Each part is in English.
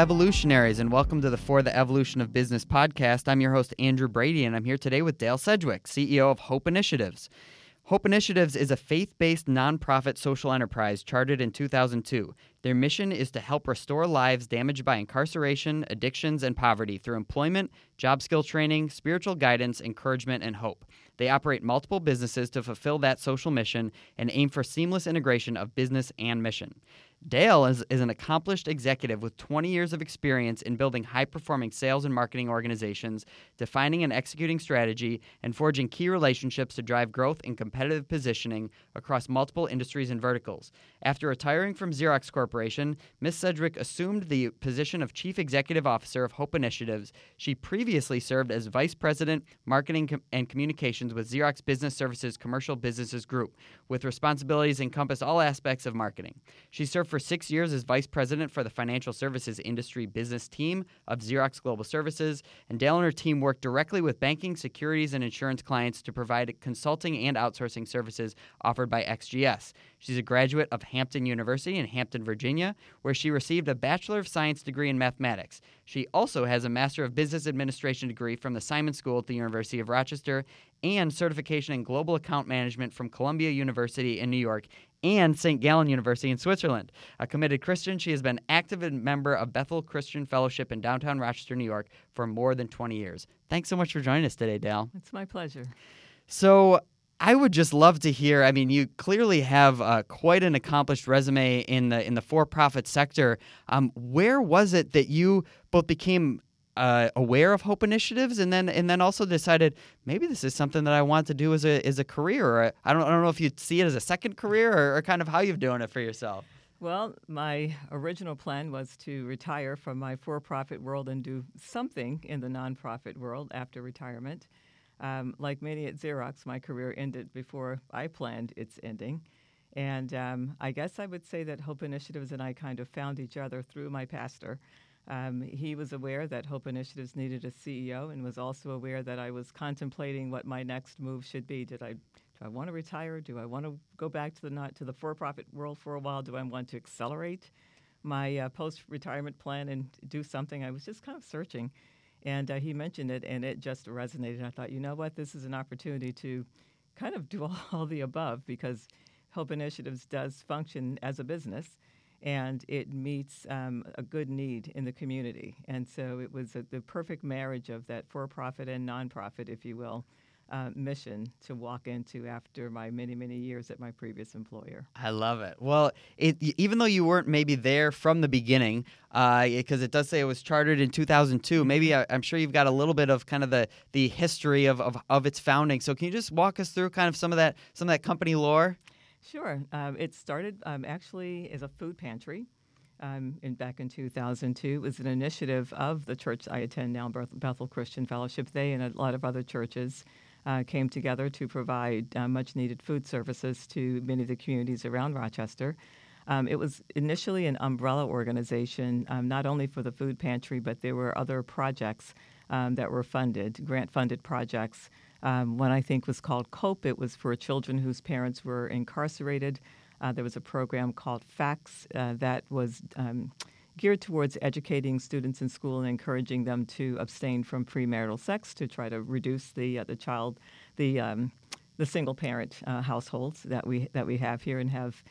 Evolutionaries, and welcome to the For the Evolution of Business podcast. I'm your host, Andrew Brady, and I'm here today with Dale Sedgwick, CEO of Hope Initiatives. Hope Initiatives is a faith based nonprofit social enterprise chartered in 2002. Their mission is to help restore lives damaged by incarceration, addictions, and poverty through employment, job skill training, spiritual guidance, encouragement, and hope. They operate multiple businesses to fulfill that social mission and aim for seamless integration of business and mission. Dale is, is an accomplished executive with 20 years of experience in building high performing sales and marketing organizations, defining and executing strategy, and forging key relationships to drive growth and competitive positioning across multiple industries and verticals. After retiring from Xerox Corporation, Ms. Sedgwick assumed the position of Chief Executive Officer of Hope Initiatives. She previously served as Vice President, Marketing and Communications with Xerox Business Services Commercial Businesses Group, with responsibilities encompass all aspects of marketing. She served for six years as vice president for the financial services industry business team of Xerox Global Services, and Dale and her team work directly with banking, securities, and insurance clients to provide consulting and outsourcing services offered by XGS. She's a graduate of Hampton University in Hampton, Virginia, where she received a Bachelor of Science degree in mathematics. She also has a Master of Business Administration degree from the Simon School at the University of Rochester and certification in Global Account Management from Columbia University in New York and St. Gallen University in Switzerland. A committed Christian, she has been active member of Bethel Christian Fellowship in downtown Rochester, New York for more than 20 years. Thanks so much for joining us today, Dale. It's my pleasure. So, I would just love to hear. I mean, you clearly have uh, quite an accomplished resume in the in the for-profit sector. Um, where was it that you both became uh, aware of Hope initiatives, and then and then also decided maybe this is something that I want to do as a as a career. Or I don't I don't know if you see it as a second career or, or kind of how you're doing it for yourself. Well, my original plan was to retire from my for-profit world and do something in the nonprofit world after retirement. Um, like many at Xerox, my career ended before I planned its ending. And um, I guess I would say that Hope Initiatives and I kind of found each other through my pastor. Um, he was aware that Hope Initiatives needed a CEO and was also aware that I was contemplating what my next move should be. Did I do I want to retire? Do I want to go back to the not to the for-profit world for a while? Do I want to accelerate my uh, post-retirement plan and do something? I was just kind of searching, and uh, he mentioned it, and it just resonated. I thought, you know what, this is an opportunity to kind of do all, the above because Hope Initiatives does function as a business and it meets um, a good need in the community. And so it was a, the perfect marriage of that for profit and nonprofit, if you will. Uh, mission to walk into after my many many years at my previous employer. I love it. Well, it, even though you weren't maybe there from the beginning, because uh, it does say it was chartered in 2002. Maybe I, am sure you've got a little bit of kind of the the history of, of, of its founding. So can you just walk us through kind of some of that some of that company lore? Sure. Um, it started um, actually as a food pantry. Um, in, back in 2002. It was an initiative of the church I attend now, Bethel Christian Fellowship. They and a lot of other churches uh, came together to provide uh, much needed food services to many of the communities around Rochester. Um, it was initially an umbrella organization, um, not only for the food pantry, but there were other projects um, that were funded, grant funded projects um, one I think was called COPE. It was for children whose parents were incarcerated. Uh, there was a program called FACTS uh, that was um, geared towards educating students in school and encouraging them to abstain from premarital sex to try to reduce the uh, the child the um, the single parent uh, households that we that we have here and have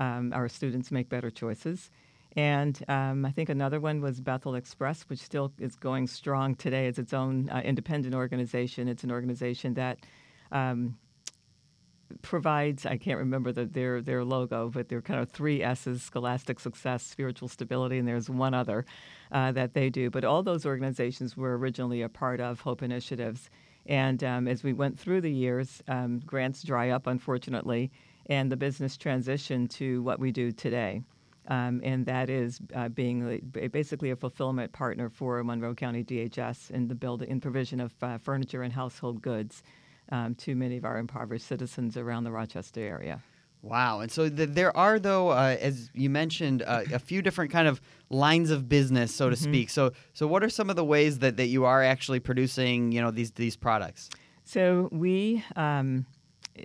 um, our students make better choices. And um, I think another one was Bethel Express, which still is going strong today. as its own uh, independent organization. It's an organization that um, provides, I can't remember the, their, their logo, but they're kind of three S's scholastic success, spiritual stability, and there's one other uh, that they do. But all those organizations were originally a part of Hope Initiatives. And um, as we went through the years, um, grants dry up, unfortunately, and the business transition to what we do today um, and that is uh, being basically a fulfillment partner for Monroe County DHS in the build in provision of uh, furniture and household goods um, to many of our impoverished citizens around the Rochester area. Wow, and so the, there are though, uh, as you mentioned, uh, a few different kind of lines of business, so to mm-hmm. speak. So, so what are some of the ways that, that you are actually producing, you know, these these products? So we. Um,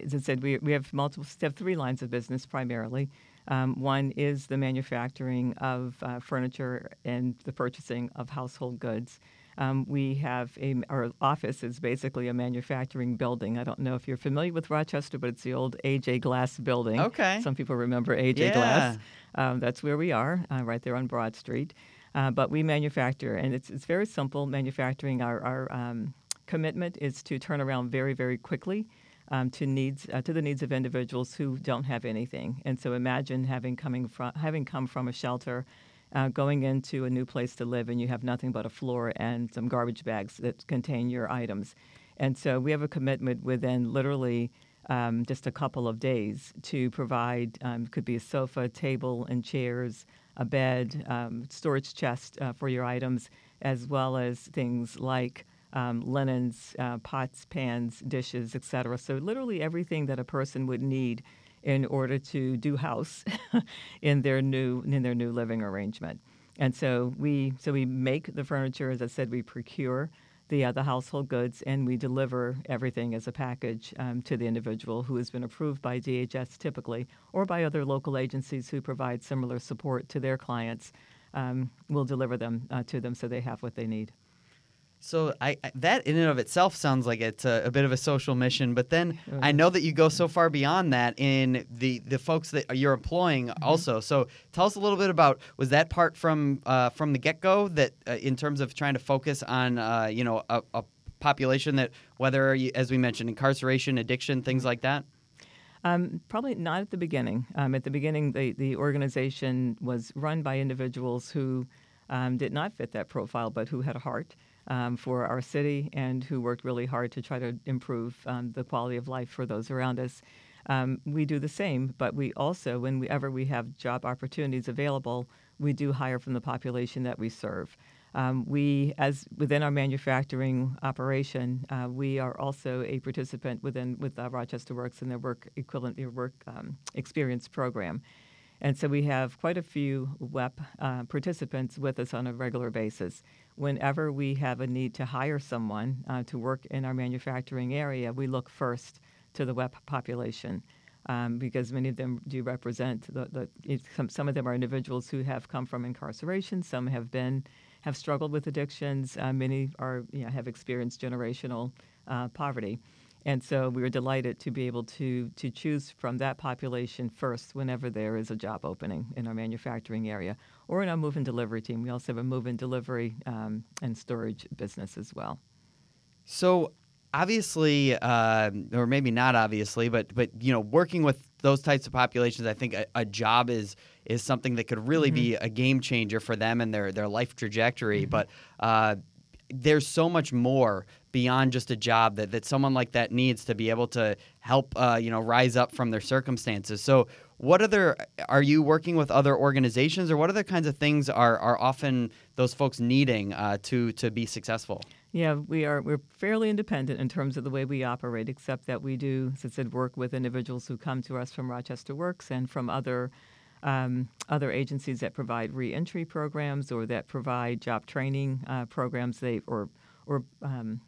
as I said, we, we have multiple, we have three lines of business primarily. Um, one is the manufacturing of uh, furniture and the purchasing of household goods. Um, we have a, our office is basically a manufacturing building. I don't know if you're familiar with Rochester, but it's the old AJ Glass building. Okay. Some people remember AJ Yeah. Glass. Um, that's where we are, uh, right there on Broad Street. Uh, but we manufacture, and it's, it's very simple manufacturing. Our, our um, commitment is to turn around very, very quickly. Um, to needs uh, to the needs of individuals who don't have anything, and so imagine having coming from having come from a shelter, uh, going into a new place to live, and you have nothing but a floor and some garbage bags that contain your items, and so we have a commitment within literally um, just a couple of days to provide um, could be a sofa, table, and chairs, a bed, um, storage chest uh, for your items, as well as things like um, linens, uh, pots, pans, dishes, etc. So literally everything that a person would need in order to do house in their new in their new living arrangement. And so we so we make the furniture, as I said, we procure the uh, the household goods, and we deliver everything as a package um, to the individual who has been approved by DHS typically, or by other local agencies who provide similar support to their clients. Um, we'll deliver them uh, to them so they have what they need. So I, I that in and of itself sounds like it's a, a bit of a social mission, but then Uh-huh. I know that you go so far beyond that in the the folks that you're employing Mm-hmm. also. So tell us a little bit about was that part from uh, from the get go that uh, in terms of trying to focus on uh, you know a, a population that whether you, as we mentioned incarceration, addiction, Mm-hmm. things like that. Um, probably not at the beginning. Um, at the beginning, the, the organization was run by individuals who um, did not fit that profile, but who had a heart um, for our city and who worked really hard to try to improve um, the quality of life for those around us. Um, we do the same, but we also, whenever we have job opportunities available, we do hire from the population that we serve. Um, we, as within our manufacturing operation, uh, we are also a participant within with uh, Rochester Works and their work equivalent, their work um, experience program, and so we have quite a few WEP uh, participants with us on a regular basis. Whenever we have a need to hire someone uh, to work in our manufacturing area, we look first to the WEP population. Um, because many of them do represent the, the some, some of them are individuals who have come from incarceration, some have been have struggled with addictions. Uh, many are you know, have experienced generational uh, poverty, and so we were delighted to be able to to choose from that population first whenever there is a job opening in our manufacturing area or in our move and delivery team. We also have a move and delivery um, and storage business as well. So obviously, uh, or maybe not obviously, but but you know, working with those types of populations, I think a, a job is is something that could really be a game changer for them and their their life trajectory. But uh, there's so much more beyond just a job that, that someone like that needs to be able to help uh, you know rise up from their circumstances. So what other are you working with other organizations or what other kinds of things are, are often those folks needing uh, to to be successful? Yeah, we are. We're fairly independent in terms of the way we operate, except that we do, as I said, work with individuals who come to us from Rochester Works and from other um, other agencies that provide reentry programs or that provide job training uh, programs. They or or um,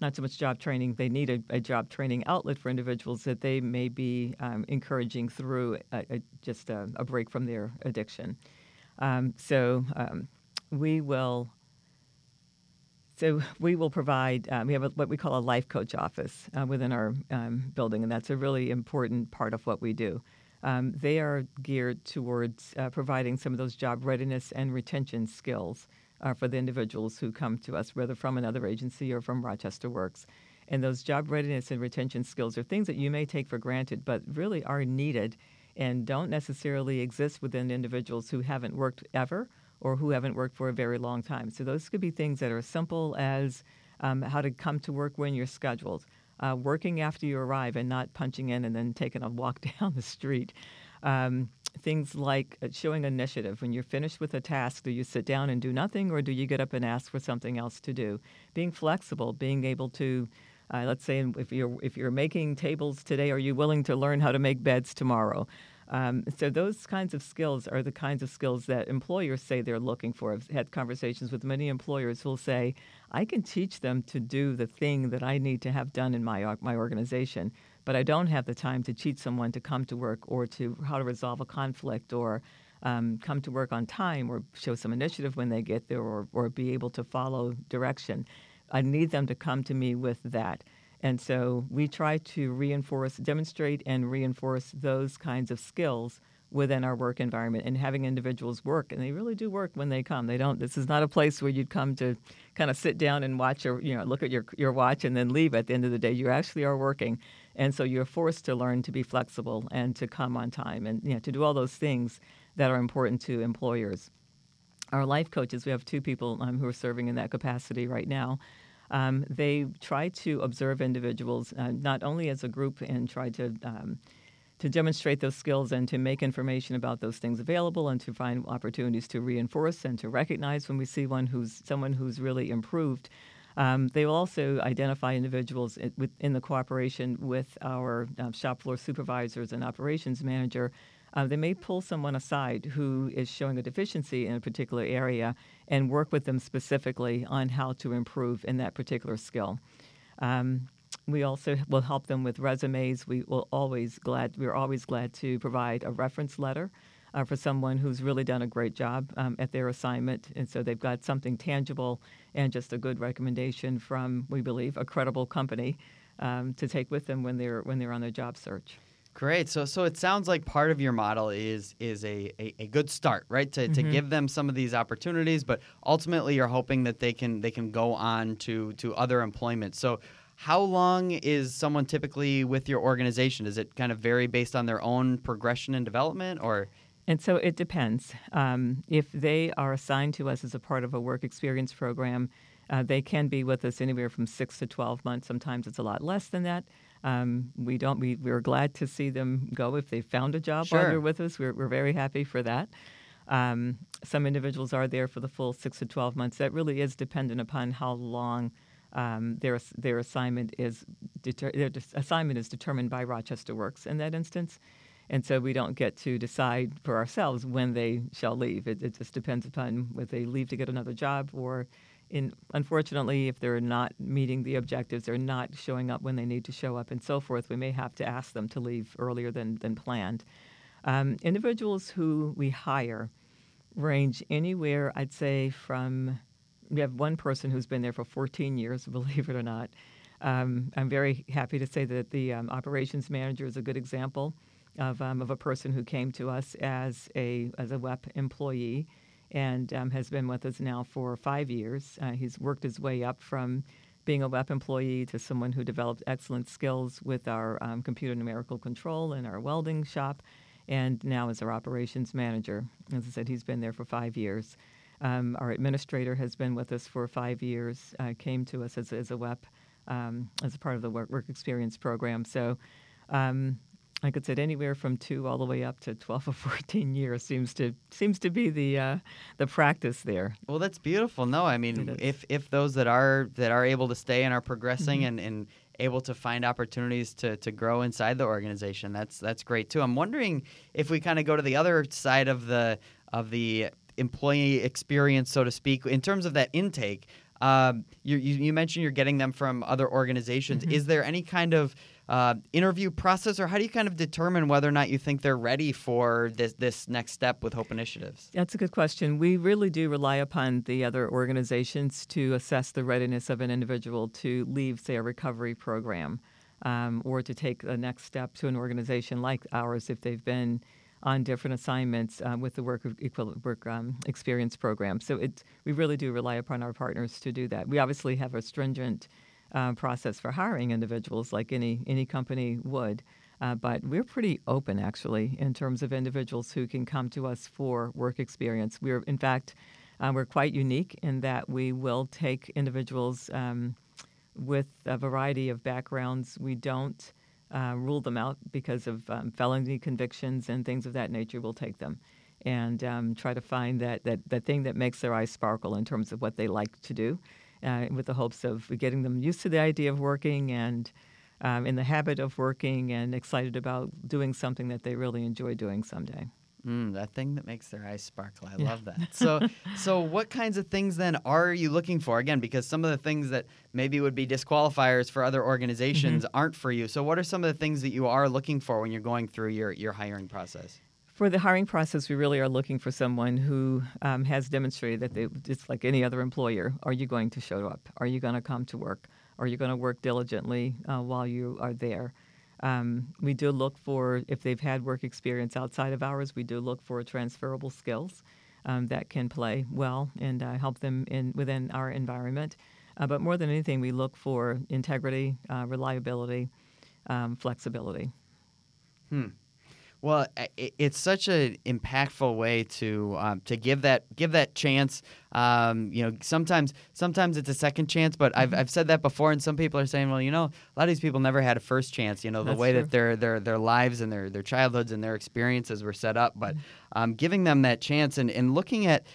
not so much job training. They need a, a, job training outlet for individuals that they may be um, encouraging through a, a, just a, break from their addiction. Um, so um, we will. So we will provide. Um, we have a, what we call a life coach office uh, within our um, building, and that's a really important part of what we do. Um, they are geared towards uh, providing some of those job readiness and retention skills uh, for the individuals who come to us, whether from another agency or from Rochester Works. And those job readiness and retention skills are things that you may take for granted, but really are needed and don't necessarily exist within individuals who haven't worked ever or who haven't worked for a very long time. So those could be things that are simple as um, how to come to work when you're scheduled, uh, working after you arrive and not punching in and then taking a walk down the street. Um, things like showing initiative. When you're finished with a task, do you sit down and do nothing, or do you get up and ask for something else to do? Being flexible, being able to, uh, let's say, if you're if you're making tables today, are you willing to learn how to make beds tomorrow? Um, so those kinds of skills are the kinds of skills that employers say they're looking for. I've had conversations with many employers who will say, "I can teach them to do the thing that I need to have done in my my organization." But I don't have the time to teach someone to come to work or to how to resolve a conflict or um, come to work on time or show some initiative when they get there or, or be able to follow direction. I need them to come to me with that. And so we try to reinforce, demonstrate, and reinforce those kinds of skills within our work environment and having individuals work and they really do work when they come they don't this is not a place where you'd come to kind of sit down and watch or you know look at your your watch and then leave at the end of the day you actually are working and so you're forced to learn to be flexible and to come on time and you know to do all those things that are important to employers our life coaches we have two people um, who are serving in that capacity right now um, they try to observe individuals uh, not only as a group and try to um, to demonstrate those skills and to make information about those things available and to find opportunities to reinforce and to recognize when we see one who's someone who's really improved. Um, they will also identify individuals in, in the cooperation with our um, shop floor supervisors and operations manager. Uh, they may pull someone aside who is showing a deficiency in a particular area and work with them specifically on how to improve in that particular skill. Um, we also will help them with resumes. We will always glad we're always glad to provide a reference letter uh, for someone who's really done a great job um, at their assignment, and so they've got something tangible and just a good recommendation from we believe a credible company um, to take with them when they're when they're on their job search. Great. So so it sounds like part of your model is is a, a, a good start, right? To, mm-hmm. to give them some of these opportunities, but ultimately you're hoping that they can they can go on to to other employment. So how long is someone typically with your organization? Does it kind of vary based on their own progression and development, or? And so it depends. Um, if they are assigned to us as a part of a work experience program, uh, they can be with us anywhere from six to 12 months. Sometimes it's a lot less than that. Um, we don't. We, we're glad to see them go if they found a job sure. while they're with us. We're, we're very happy for that. Um, some individuals are there for the full six to 12 months. That really is dependent upon how long um, their their assignment is deter- their assignment is determined by Rochester Works in that instance, and so we don't get to decide for ourselves when they shall leave. It, it just depends upon whether they leave to get another job or. In, unfortunately, if they're not meeting the objectives, they're not showing up when they need to show up, and so forth, we may have to ask them to leave earlier than, than planned. Um, individuals who we hire range anywhere, I'd say, from we have one person who's been there for 14 years, believe it or not. Um, I'm very happy to say that the um, operations manager is a good example of, um, of a person who came to us as a as a WEP employee and um, has been with us now for five years. Uh, he's worked his way up from being a WEP employee to someone who developed excellent skills with our um, computer numerical control in our welding shop, and now is our operations manager. As I said, he's been there for five years. Um, our administrator has been with us for five years, uh, came to us as, as a WEP um, as a part of the work, work experience program. So, um, like I said, anywhere from two all the way up to 12 or 14 years seems to seems to be the uh, the practice there. Well, that's beautiful. No, I mean, if if those that are that are able to stay and are progressing mm-hmm. and, and able to find opportunities to, to grow inside the organization, that's that's great too. I'm wondering if we kind of go to the other side of the of the employee experience, so to speak, in terms of that intake. Um, you, you, mentioned you're getting them from other organizations. Mm-hmm. Is there any kind of uh, interview process, or how do you kind of determine whether or not you think they're ready for this this next step with Hope Initiatives? That's a good question. We really do rely upon the other organizations to assess the readiness of an individual to leave, say, a recovery program, um, or to take the next step to an organization like ours if they've been on different assignments um, with the work work um, experience program. So it we really do rely upon our partners to do that. We obviously have a stringent uh, process for hiring individuals, like any any company would. Uh, but we're pretty open, actually, in terms of individuals who can come to us for work experience. We're, in fact, uh, we're quite unique in that we will take individuals um, with a variety of backgrounds. We don't uh, rule them out because of um, felony convictions and things of that nature, we'll take them and um, try to find that, that, that thing that makes their eyes sparkle in terms of what they like to do, uh, with the hopes of getting them used to the idea of working and um, in the habit of working and excited about doing something that they really enjoy doing someday. Mm, that thing that makes their eyes sparkle. I love that. So, so what kinds of things then are you looking for? Again, because some of the things that maybe would be disqualifiers for other organizations Mm-hmm. aren't for you. So, what are some of the things that you are looking for when you're going through your your hiring process? For the hiring process, we really are looking for someone who um, has demonstrated that they, just like any other employer, are you going to show up? Are you going to come to work? Are you going to work diligently uh, while you are there? Um, we do look for, if they've had work experience outside of ours, we do look for transferable skills um, that can play well and uh, help them in within our environment. Uh, but more than anything, we look for integrity, uh, reliability, um, flexibility. Well, it's such an impactful way to um, to give that give that chance. Um, you know, sometimes sometimes it's a second chance, but I've, I've said that before, and some people are saying, well, you know, a lot of these people never had a first chance. You know, the That's way true. that their their their lives and their their childhoods and their experiences were set up, but um, giving them that chance and and looking at.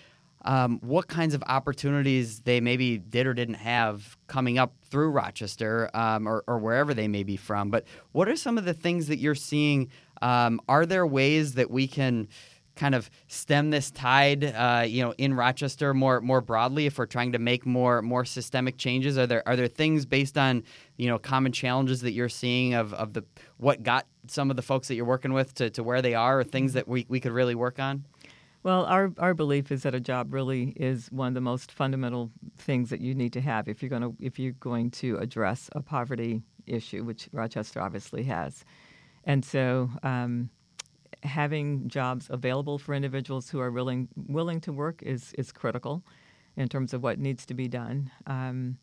Um, what kinds of opportunities they maybe did or didn't have coming up through Rochester um, or, or wherever they may be from. But what are some of the things that you're seeing? Um, are there ways that we can kind of stem this tide, uh, you know, in Rochester more more broadly if we're trying to make more more systemic changes? Are there are there things based on you know common challenges that you're seeing of, of the what got some of the folks that you're working with to, to where they are, or things that we, we could really work on? Well, our, our belief is that a job really is one of the most fundamental things that you need to have if you're going to if you're going to address a poverty issue, which Rochester obviously has. And so, um, having jobs available for individuals who are willing willing to work is is critical in terms of what needs to be done. Um,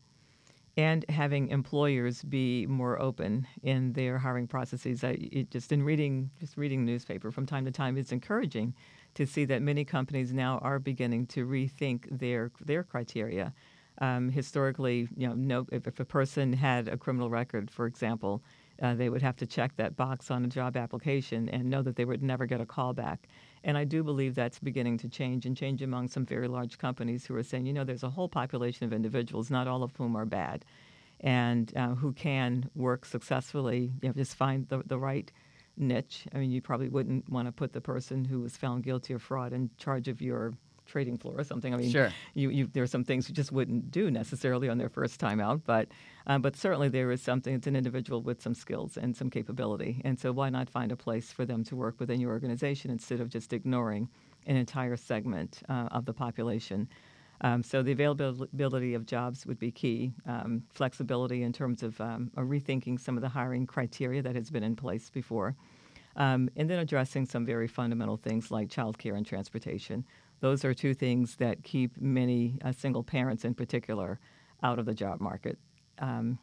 and having employers be more open in their hiring processes. I, just in reading just reading newspaper from time to time, it's encouraging to see that many companies now are beginning to rethink their their criteria. Um, historically, you know, no, if, if a person had a criminal record, for example, uh, they would have to check that box on a job application and know that they would never get a call back. And I do believe that's beginning to change and change among some very large companies who are saying, you know, there's a whole population of individuals, not all of whom are bad, and uh, who can work successfully, you know, just find the, the right niche. I mean, you probably wouldn't want to put the person who was found guilty of fraud in charge of your trading floor or something. I mean, Sure. you, you, there are some things you just wouldn't do necessarily on their first time out, but um, but certainly there is something. It's an individual with some skills and some capability, and so why not find a place for them to work within your organization instead of just ignoring an entire segment uh, of the population. Um, so the availability of jobs would be key. Um, flexibility in terms of um, uh, rethinking some of the hiring criteria that has been in place before. Um, and then addressing some very fundamental things like childcare and transportation. Those are two things that keep many uh, single parents in particular out of the job market. Um,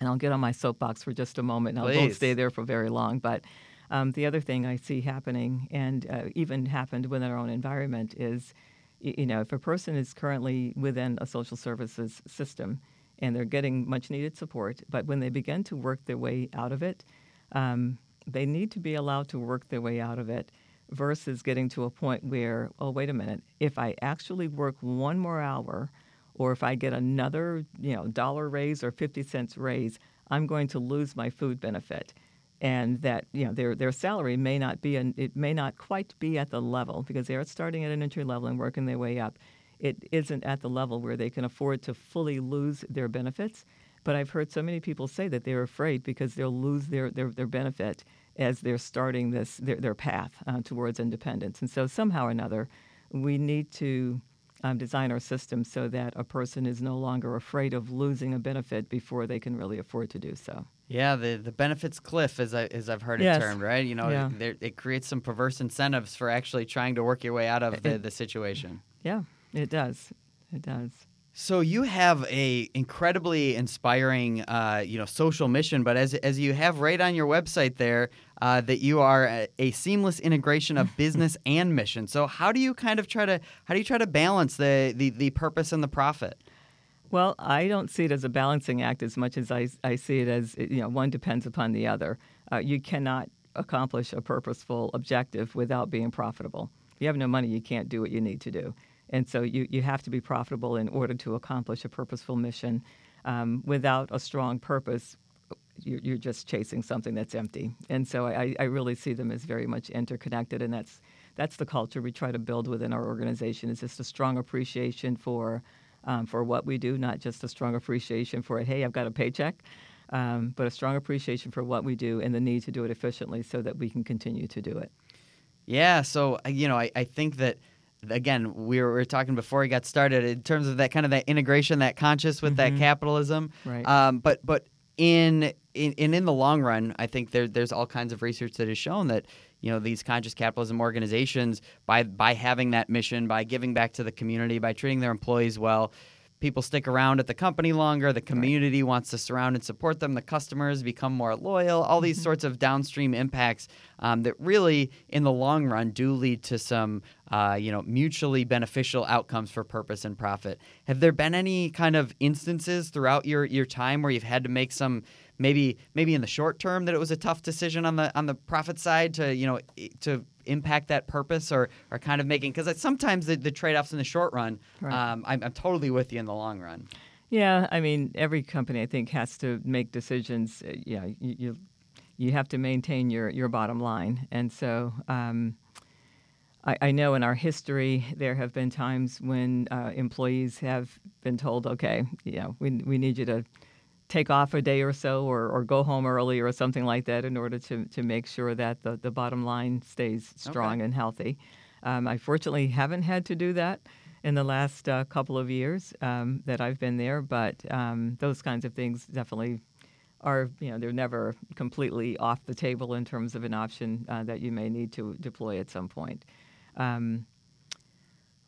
and I'll get on my soapbox for just a moment, and I won't stay there for very long. But um, the other thing I see happening, and uh, even happened within our own environment, is you know if a person is currently within a social services system and they're getting much needed support, but when they begin to work their way out of it, um, they need to be allowed to work their way out of it versus getting to a point where, oh, wait a minute, if I actually work one more hour or if I get another, you know, dollar raise or 50 cents raise, I'm going to lose my food benefit. And that, you know, their, their salary may not be, an, it may not quite be at the level because they're starting at an entry level and working their way up. It isn't at the level where they can afford to fully lose their benefits. But I've heard so many people say that they're afraid because they'll lose their, their, their benefit as they're starting this their, their path uh, towards independence. And so somehow or another, we need to um, design our system so that a person is no longer afraid of losing a benefit before they can really afford to do so. Yeah, the, the benefits cliff, as I as I've heard it Yes. termed, right? You know, Yeah. there, it creates some perverse incentives for actually trying to work your way out of the, the situation. Yeah, it does. It does. So you have a incredibly inspiring, uh, you know, social mission. But as as you have right on your website there, uh, that you are a, a seamless integration of business and mission. So how do you kind of try to how do you try to balance the the, the purpose and the profit? Well, I don't see it as a balancing act as much as I, I see it as you know one depends upon the other. Uh, you cannot accomplish a purposeful objective without being profitable. If you have no money, you can't do what you need to do, and so you, you have to be profitable in order to accomplish a purposeful mission. Um, without a strong purpose, you're, you're just chasing something that's empty. And so I, I really see them as very much interconnected, and that's that's the culture we try to build within our organization. Is just a strong appreciation for um, for what we do, not just a strong appreciation for. Hey, I've got a paycheck. Um, but a strong appreciation for what we do and the need to do it efficiently so that we can continue to do it. Yeah, so uh, you know, I, I think that again we were, we were talking before we got started in terms of that kind of that integration, that conscious with Mm-hmm. that capitalism. Right. Um, but but in in in in the long run, I think there there's all kinds of research that has shown that you know these conscious capitalism organizations by by having that mission, by giving back to the community, by treating their employees well. People stick around at the company longer. The community wants to surround and support them. The customers become more loyal. All these sorts of downstream impacts um, that really, in the long run, do lead to some, uh, you know, mutually beneficial outcomes for purpose and profit. Have there been any kind of instances throughout your your time where you've had to make some maybe maybe in the short term that it was a tough decision on the on the profit side to you know to impact that purpose or or kind of making because sometimes the, the trade-offs in the short run Right. um, I'm, I'm totally with you in the long run Yeah, I mean, every company I think has to make decisions. uh, You you you, you have to maintain your, your bottom line, and so um, I, I know in our history there have been times when uh, employees have been told, "Okay, you know, we we need you to." Take off a day or so, or, or go home early, or something like that, in order to, to make sure that the, the bottom line stays strong and healthy. Um, I fortunately haven't had to do that in the last uh, couple of years um, that I've been there, but um, those kinds of things definitely are, you know, they're never completely off the table in terms of an option uh, that you may need to deploy at some point. Um,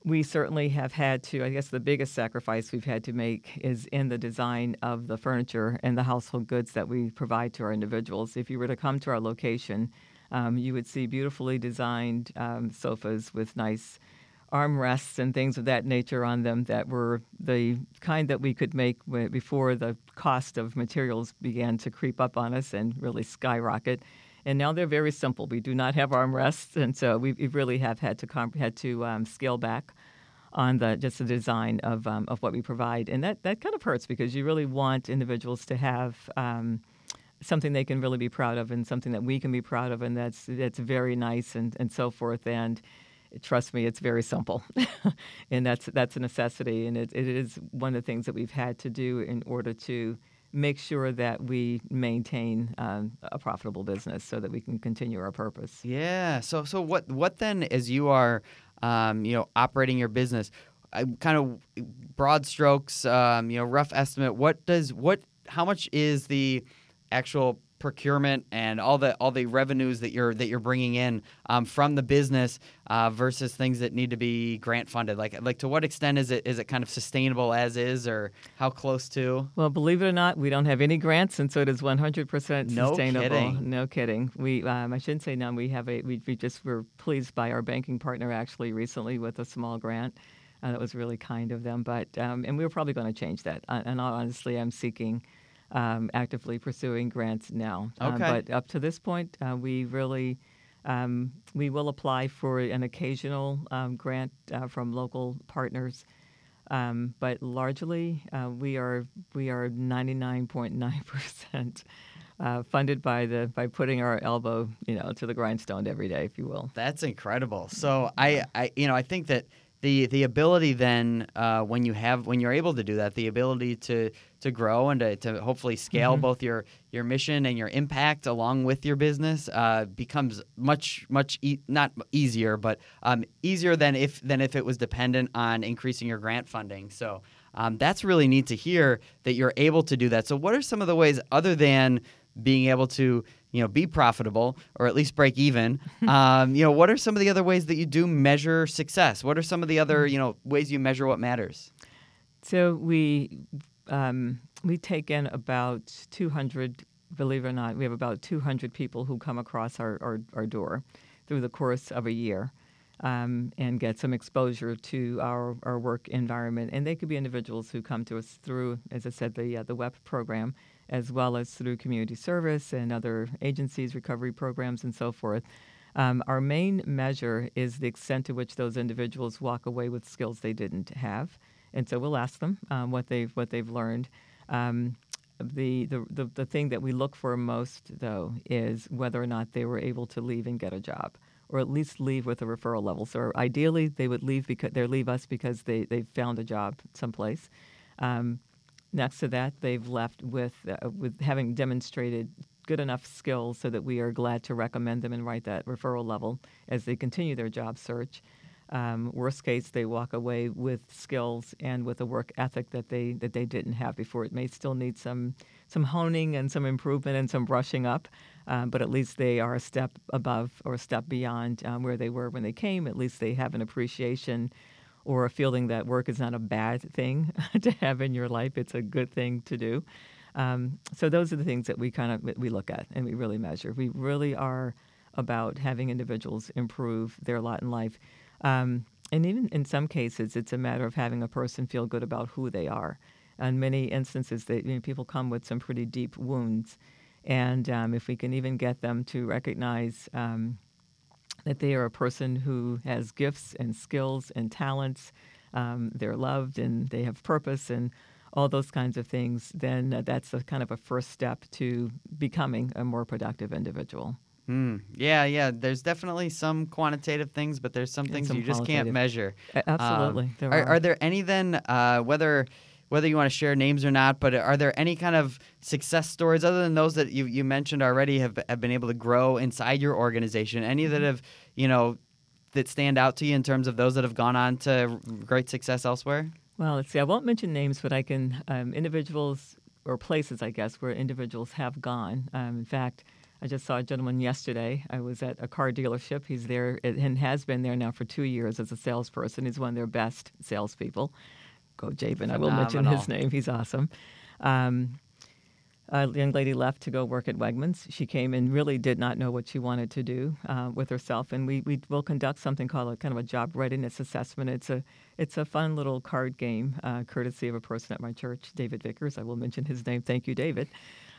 we certainly have had to, I guess the biggest sacrifice we've had to make is in the design of the furniture and the household goods that we provide to our individuals. If you were to come to our location, um, you would see beautifully designed um, sofas with nice armrests and things of that nature on them that were the kind that we could make before the cost of materials began to creep up on us and really skyrocket. And now they're very simple. We do not have armrests, and so we, we really have had to comp- had to um, scale back on the just the design of um, of what we provide, and that that kind of hurts because you really want individuals to have. Um, something they can really be proud of and something that we can be proud of. And that's that's very nice and, and so forth. And trust me it's very simple. And that's that's a necessity. And it, it is one of the things that we've had to do in order to make sure that we maintain um, a profitable business so that we can continue our purpose Yeah. So so what what then as you are um, you know operating your business, I, kind of broad strokes, um, you know, rough estimate. What does what how much is the actual procurement and all the all the revenues that you're that you're bringing in um, from the business uh, versus things that need to be grant funded? Like like to what extent is it is it kind of sustainable as is, or how close to? Well, believe it or not, we don't have any grants, and so it is 100% No sustainable. kidding. No kidding. We, um, I shouldn't say none. We have a, we, we just were pleased by our banking partner actually recently with a small grant. Uh, that was really kind of them, but um, and we were probably going to change that. Uh, and honestly, I'm seeking, um, actively pursuing grants now. Um, but up to this point, uh, we really. Um, we will apply for an occasional um, grant uh, from local partners, um, but largely uh, we are we are 99.9 percent uh, funded by the by putting our elbow you know to the grindstone every day, if you will. That's incredible. So I, I you know, I think that the the ability then uh, when you have when you're able to do that, the ability to to grow and to, to hopefully scale both your your mission and your impact along with your business uh, becomes much much e- not easier, but um, easier than if than if it was dependent on increasing your grant funding. So. Um, that's really neat to hear that you're able to do that. So, what are some of the ways other than being able to you know be profitable or at least break even um, you know what are some of the other ways that you do measure success what are some of the other you know ways you measure what matters So we um, we take in about 200. Believe it or not, we have about 200 people who come across our, our, our door through the course of a year. Um, and get some exposure to our, our work environment. And they could be individuals who come to us through, as I said, the, uh, the WEP program, as well as through community service and other agencies, recovery programs, and so forth. Um, our main measure is the extent to which those individuals walk away with skills they didn't have, and so we'll ask them um, what they've what they've learned. Um, the, the, the, the thing that we look for most, though, is whether or not they were able to leave and get a job, or at least leave with a referral level. So ideally, they would leave because they leave us because they they found a job someplace. Um, next to that, they've left with uh, with having demonstrated good enough skills so that we are glad to recommend them and write that referral level as they continue their job search. Um, worst case, they walk away with skills and with a work ethic that they that they didn't have before. It may still need some some honing and some improvement and some brushing up, um, but at least they are a step above or a step beyond um, where they were when they came. At least they have an appreciation or a feeling that work is not a bad thing to have in your life. It's a good thing to do. Um, so those are the things that we kind of we look at and we really measure. We really are about having individuals improve their lot in life. Um, and even in some cases, it's a matter of having a person feel good about who they are. In many instances, they, you know, people come with some pretty deep wounds. And um, if we can even get them to recognize um, that they are a person who has gifts and skills and talents, um, they're loved and they have purpose and all those kinds of things, then uh, that's a kind of a first step to becoming a more productive individual. Mm, yeah, yeah. There's definitely some quantitative things, but there's some things some you just can't measure. absolutely. Um, are, are. are, there any then, uh, whether whether you want to share names or not, but are there any kind of success stories other than those that you, you mentioned already have, have been able to grow inside your organization? Any that mm-hmm. have, you know, that stand out to you in terms of those that have gone on to great success elsewhere? Well, let's see. I won't mention names, but I can um, individuals or places, I guess, where individuals have gone. Um, in fact, I just saw a gentleman yesterday. I was at a car dealership. He's there and has been there now for two years as a salesperson. He's one of their best salespeople. Go Jabin. I will mention his name. He's awesome. Um, a young lady left to go work at Wegmans. She came and really did not know what she wanted to do uh, with herself. And we, we will conduct something called a kind of a job readiness assessment. It's a it's a fun little card game, uh, courtesy of a person at my church, David Vickers. I will mention his name. Thank you, David.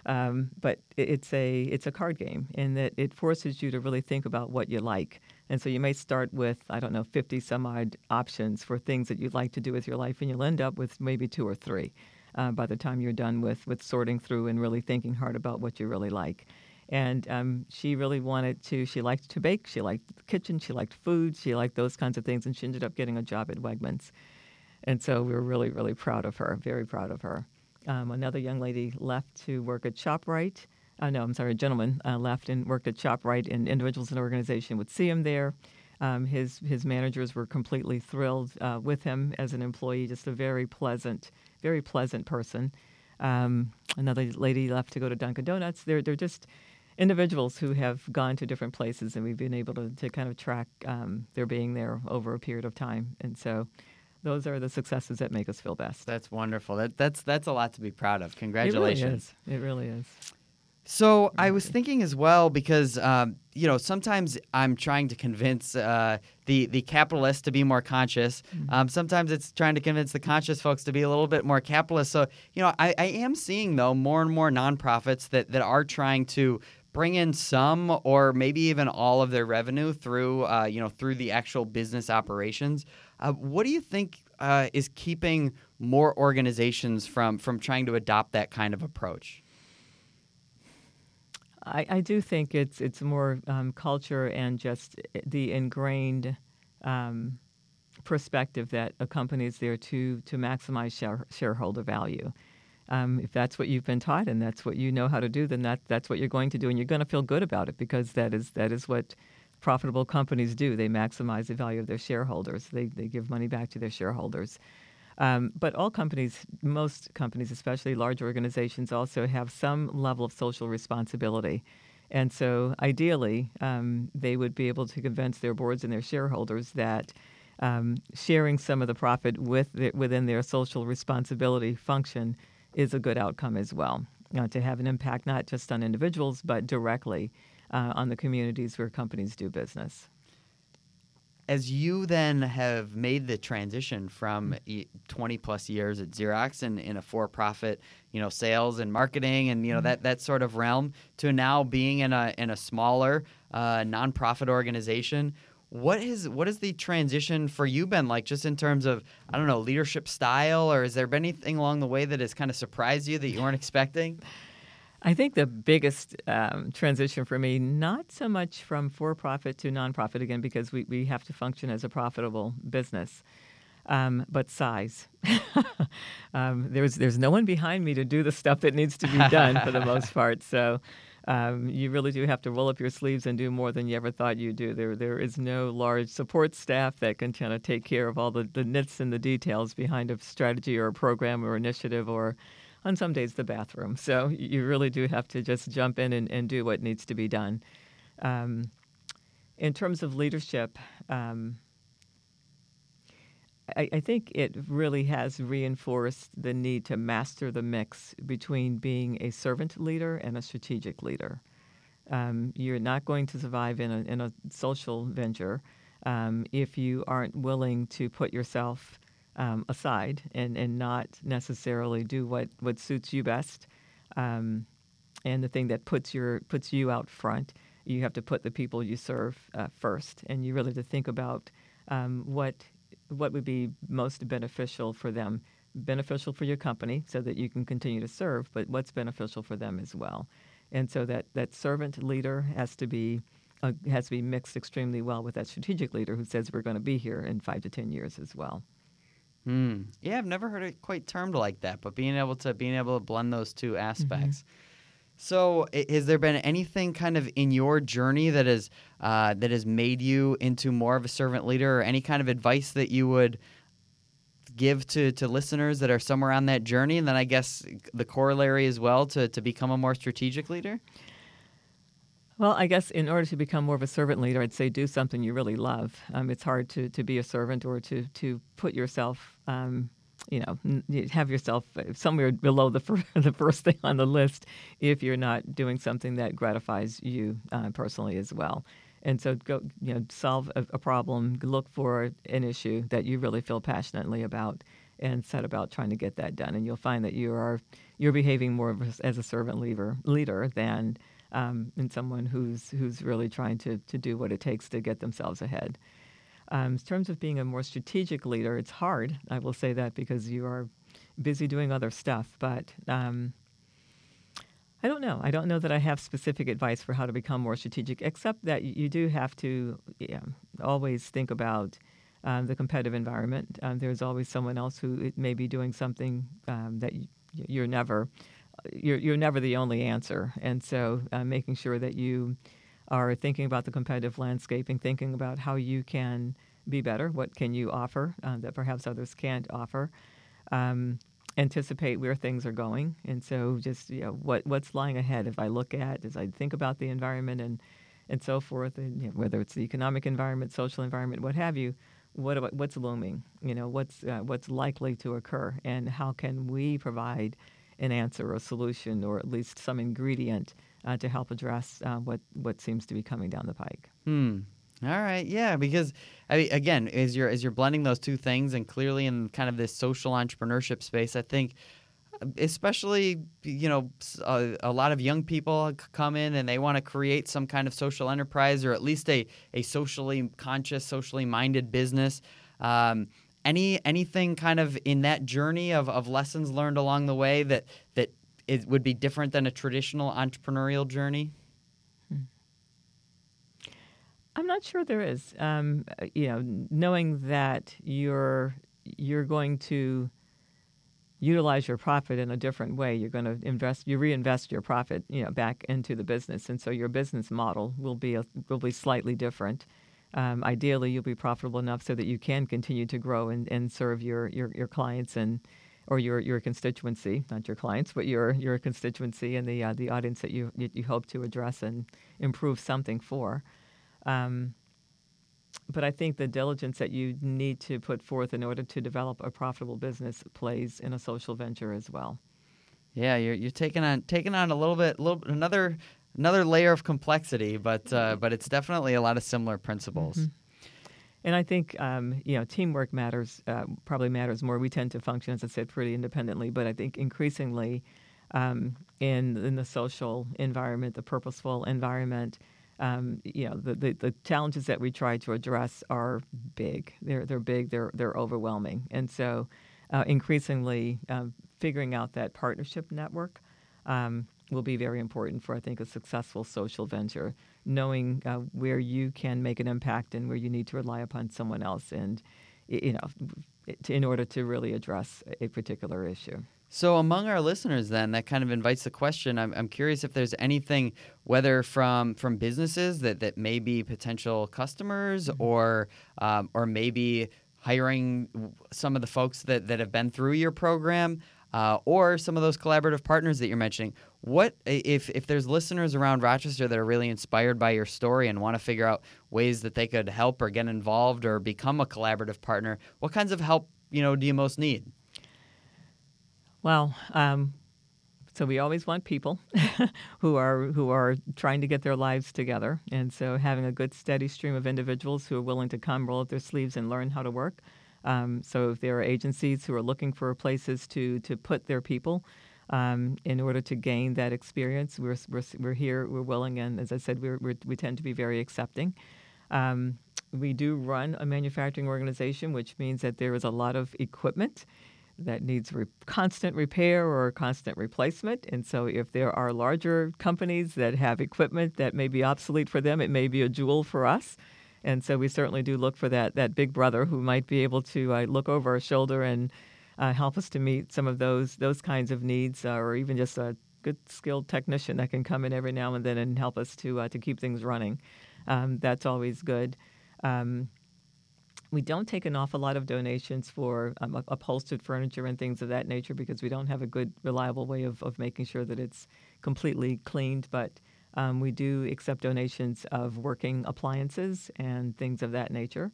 Um, but it's a it's a card game in that it forces you to really think about what you like. And so you may start with I don't know 50 some odd options for things that you'd like to do with your life, and you'll end up with maybe two or three uh, by the time you're done with with sorting through and really thinking hard about what you really like. And um, she really wanted to. She liked to bake. She liked the kitchen. She liked food. She liked those kinds of things. And she ended up getting a job at Wegmans. And so we were really, really proud of her. Very proud of her. Um, another young lady left to work at ShopRite. Uh, no, I'm sorry, a gentleman uh, left and worked at ShopRite, and individuals in the organization would see him there. Um, his his managers were completely thrilled uh, with him as an employee. Just a very pleasant, very pleasant person. Um, another lady left to go to Dunkin' Donuts. They're they're just individuals who have gone to different places, and we've been able to, to kind of track um, their being there over a period of time. And so, those are the successes that make us feel best. That's wonderful. That that's that's a lot to be proud of. Congratulations. It really is. It really is. So I was thinking as well because um, you know sometimes I'm trying to convince uh, the the capitalists to be more conscious. Mm-hmm. Um, sometimes it's trying to convince the conscious folks to be a little bit more capitalist. So you know I, I am seeing though more and more nonprofits that that are trying to bring in some or maybe even all of their revenue through uh, you know through the actual business operations. Uh, what do you think uh, is keeping more organizations from from trying to adopt that kind of approach? I, I do think it's it's more um, culture and just the ingrained um, perspective that a company is there to to maximize share, shareholder value. Um, if that's what you've been taught and that's what you know how to do, then that that's what you're going to do, and you're going to feel good about it because that is that is what profitable companies do. They maximize the value of their shareholders. They they give money back to their shareholders. Um, but all companies, most companies, especially large organizations, also have some level of social responsibility. And so, ideally, um, they would be able to convince their boards and their shareholders that um, sharing some of the profit with the, within their social responsibility function is a good outcome as well. You know, to have an impact not just on individuals, but directly uh, on the communities where companies do business as you then have made the transition from 20 plus years at Xerox and in a for-profit, you know, sales and marketing and you know mm-hmm. that that sort of realm to now being in a in a smaller uh, nonprofit organization, what is what is the transition for you been like, just in terms of I don't know leadership style, or has there been anything along the way that has kind of surprised you that you weren't expecting? I think the biggest um, transition for me, not so much from for profit to nonprofit again, because we, we have to function as a profitable business, um, but size. um, there's, there's no one behind me to do the stuff that needs to be done for the most part. So um, you really do have to roll up your sleeves and do more than you ever thought you'd do. There, there is no large support staff that can kind of take care of all the, the nits and the details behind a strategy or a program or initiative or on some days the bathroom. So you really do have to just jump in and, and do what needs to be done. Um, in terms of leadership, um, I, I, think it really has reinforced the need to master the mix between being a servant leader and a strategic leader. Um, you're not going to survive in a, in a social venture um, if you aren't willing to put yourself um, aside and, and not necessarily do what, what suits you best. Um, and the thing that puts your puts you out front, you have to put the people you serve uh, first, and you really have to think about um, what what would be most beneficial for them, beneficial for your company, so that you can continue to serve, but what's beneficial for them as well. And so that that servant leader has to be uh, has to be mixed extremely well with that strategic leader who says we're going to be here in five to ten years as well. Hmm. Yeah, I've never heard it quite termed like that, but being able to being able to blend those two mm-hmm. aspects. Mm-hmm. So, has there been anything kind of in your journey that has uh, that has made you into more of a servant leader, or any kind of advice that you would give to, to listeners that are somewhere on that journey? And then I guess the corollary as well to to become a more strategic leader. Well, I guess in order to become more of a servant leader, I'd say do something you really love. Um, it's hard to, to be a servant or to, to put yourself, um, you know, have yourself somewhere below the, fir- the first thing on the list if you're not doing something that gratifies you uh, personally as well. And so go, you know, solve a, a problem, look for an issue that you really feel passionately about, and set about trying to get that done. And you'll find that you are you're behaving more as a servant leader leader than um, and someone who's who's really trying to to do what it takes to get themselves ahead. Um, in terms of being a more strategic leader, it's hard. I will say that because you are busy doing other stuff, but. Um, I don't know. I don't know that I have specific advice for how to become more strategic, except that you do have to yeah, always think about um, the competitive environment. Um, there's always someone else who may be doing something um, that you're never you're, you're never the only answer. And so uh, making sure that you are thinking about the competitive landscape and thinking about how you can be better, what can you offer uh, that perhaps others can't offer. Um, anticipate where things are going, and so just you know, what what's lying ahead. If I look at, as I think about the environment and and so forth, and you know, whether it's the economic environment, social environment, what have you, what what's looming? You know, what's uh, what's likely to occur, and how can we provide an answer or a solution or at least some ingredient uh, to help address uh, what what seems to be coming down the pike. Hmm. All right, yeah, because I mean, again, as you're as you're blending those two things, and clearly in kind of this social entrepreneurship space, I think, especially you know, a, a lot of young people come in and they want to create some kind of social enterprise or at least a a socially conscious, socially minded business. Um, any anything kind of in that journey of, of lessons learned along the way that that it would be different than a traditional entrepreneurial journey? I'm not sure there is. Um, you know, knowing that you're you're going to utilize your profit in a different way. You're going to invest, you reinvest your profit, you know, back into the business, and so your business model will be a, will be slightly different um, ideally you'll be profitable enough so that you can continue to grow and, and serve your, your, your clients and or your, your constituency, not your clients, but your, your constituency and the, uh, the audience that you, you hope to address and improve something for. Um, but I think the diligence that you need to put forth in order to develop a profitable business plays in a social venture as well. Yeah, you're you're taking on taking on a little bit, little another another layer of complexity, but uh, but it's definitely a lot of similar principles. Mm-hmm. And I think um, you know teamwork matters uh, probably matters more. We tend to function, as I said, pretty independently, but I think increasingly um, in in the social environment, the purposeful environment, um, you know, the, the, the, challenges that we try to address are big. They're, they're big, they're, they're overwhelming. And so uh, increasingly um, figuring out that partnership network um, will be very important for, I think, a successful social venture. Knowing uh, where you can make an impact and where you need to rely upon someone else, and you know, in order to really address a particular issue. So, among our listeners, then that kind of invites the question. I'm, I'm curious if there's anything, whether from from businesses that, that may be potential customers, mm-hmm. or um, or maybe hiring some of the folks that, that have been through your program, uh, or some of those collaborative partners that you're mentioning. What if if there's listeners around Rochester that are really inspired by your story and want to figure out ways that they could help or get involved or become a collaborative partner? What kinds of help you know do you most need? Well, um, so we always want people who are who are trying to get their lives together, and so having a good steady stream of individuals who are willing to come, roll up their sleeves, and learn how to work. Um, so if there are agencies who are looking for places to to put their people. Um, in order to gain that experience, we're, we're, we're here, we're willing, and as I said, we're, we're we tend to be very accepting. Um, we do run a manufacturing organization, which means that there is a lot of equipment that needs re- constant repair or constant replacement. And so, if there are larger companies that have equipment that may be obsolete for them, it may be a jewel for us. And so we certainly do look for that that big brother who might be able to uh, look over our shoulder and uh, help us to meet some of those those kinds of needs, uh, or even just a good skilled technician that can come in every now and then and help us to uh, to keep things running. Um, that's always good. Um, we don't take an awful lot of donations for um, upholstered furniture and things of that nature because we don't have a good, reliable way of, of making sure that it's completely cleaned. But um, we do accept donations of working appliances and things of that nature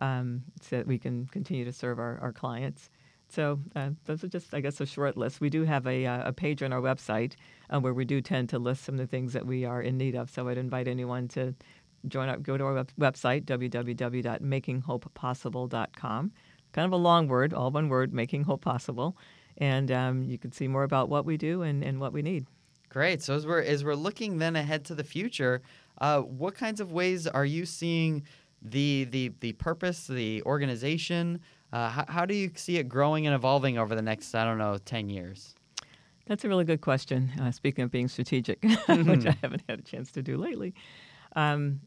um, so that we can continue to serve our, our clients. So uh, those are just, I guess, a short list. We do have a, uh, a page on our website uh, where we do tend to list some of the things that we are in need of. So I'd invite anyone to join up, go to our web- website, www.makinghopepossible.com. Kind of a long word, all one word, Making Hope Possible. And um, you can see more about what we do and, and what we need. Great. So as we're as we're looking then ahead to the future, uh, what kinds of ways are you seeing the the the purpose, the organization? Uh, how, how do you see it growing and evolving over the next I don't know ten years? That's a really good question. Uh, speaking of being strategic, which I mm-hmm. haven't had a chance to do lately, um,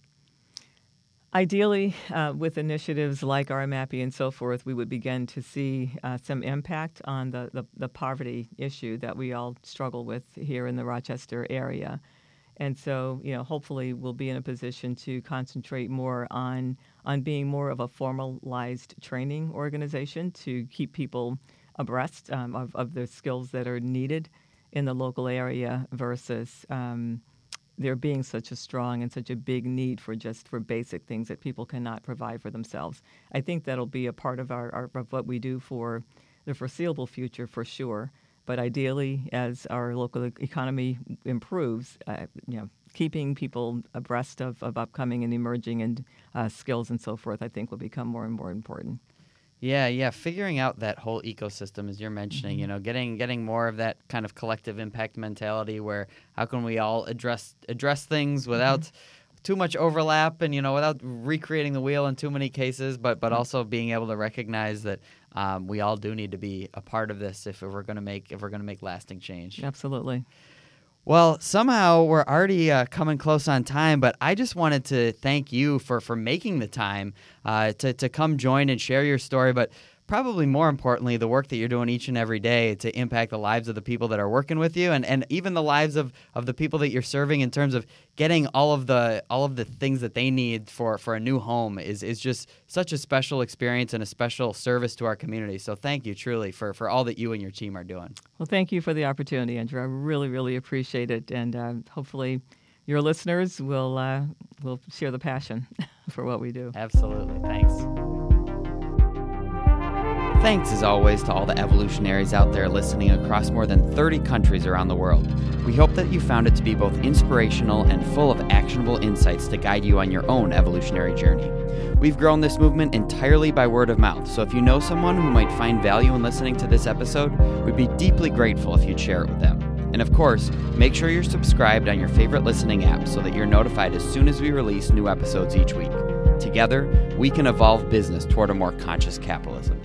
Ideally, uh, with initiatives like RMAPI and so forth, we would begin to see uh, some impact on the, the, the, poverty issue that we all struggle with here in the Rochester area. And so, you know, hopefully we'll be in a position to concentrate more on, on being more of a formalized training organization to keep people abreast um, of, of the skills that are needed in the local area versus um, there being such a strong and such a big need for just for basic things that people cannot provide for themselves. I think that'll be a part of our, our of what we do for the foreseeable future for sure. But ideally, as our local economy improves, uh, you know, keeping people abreast of, of upcoming and emerging and uh, skills and so forth, I think will become more and more important. Yeah, yeah, figuring out that whole ecosystem as you're mentioning, mm-hmm. you know, getting getting more of that kind of collective impact mentality where how can we all address address things mm-hmm. without mm-hmm. Too much overlap and you know without recreating the wheel in too many cases, but but also being able to recognize that um, we all do need to be a part of this if we're going to make if we're going to make lasting change. Absolutely. Well, somehow we're already uh, coming close on time, but I just wanted to thank you for for making the time uh, to to come join and share your story. But probably more importantly, the work that you're doing each and every day to impact the lives of the people that are working with you and, and even the lives of, of the people that you're serving in terms of getting all of the all of the things that they need for, for a new home is, is just such a special experience and a special service to our community. So thank you truly for, for all that you and your team are doing. Well, thank you for the opportunity, Andrew. I really, really appreciate it. And uh, hopefully your listeners will, uh, will share the passion for what we do. Absolutely. Thanks. Thanks, as always, to all the evolutionaries out there listening across more than 30 countries around the world. We hope that you found it to be both inspirational and full of actionable insights to guide you on your own evolutionary journey. We've grown this movement entirely by word of mouth, so if you know someone who might find value in listening to this episode, we'd be deeply grateful if you'd share it with them. And of course, make sure you're subscribed on your favorite listening app so that you're notified as soon as we release new episodes each week. Together, we can evolve business toward a more conscious capitalism.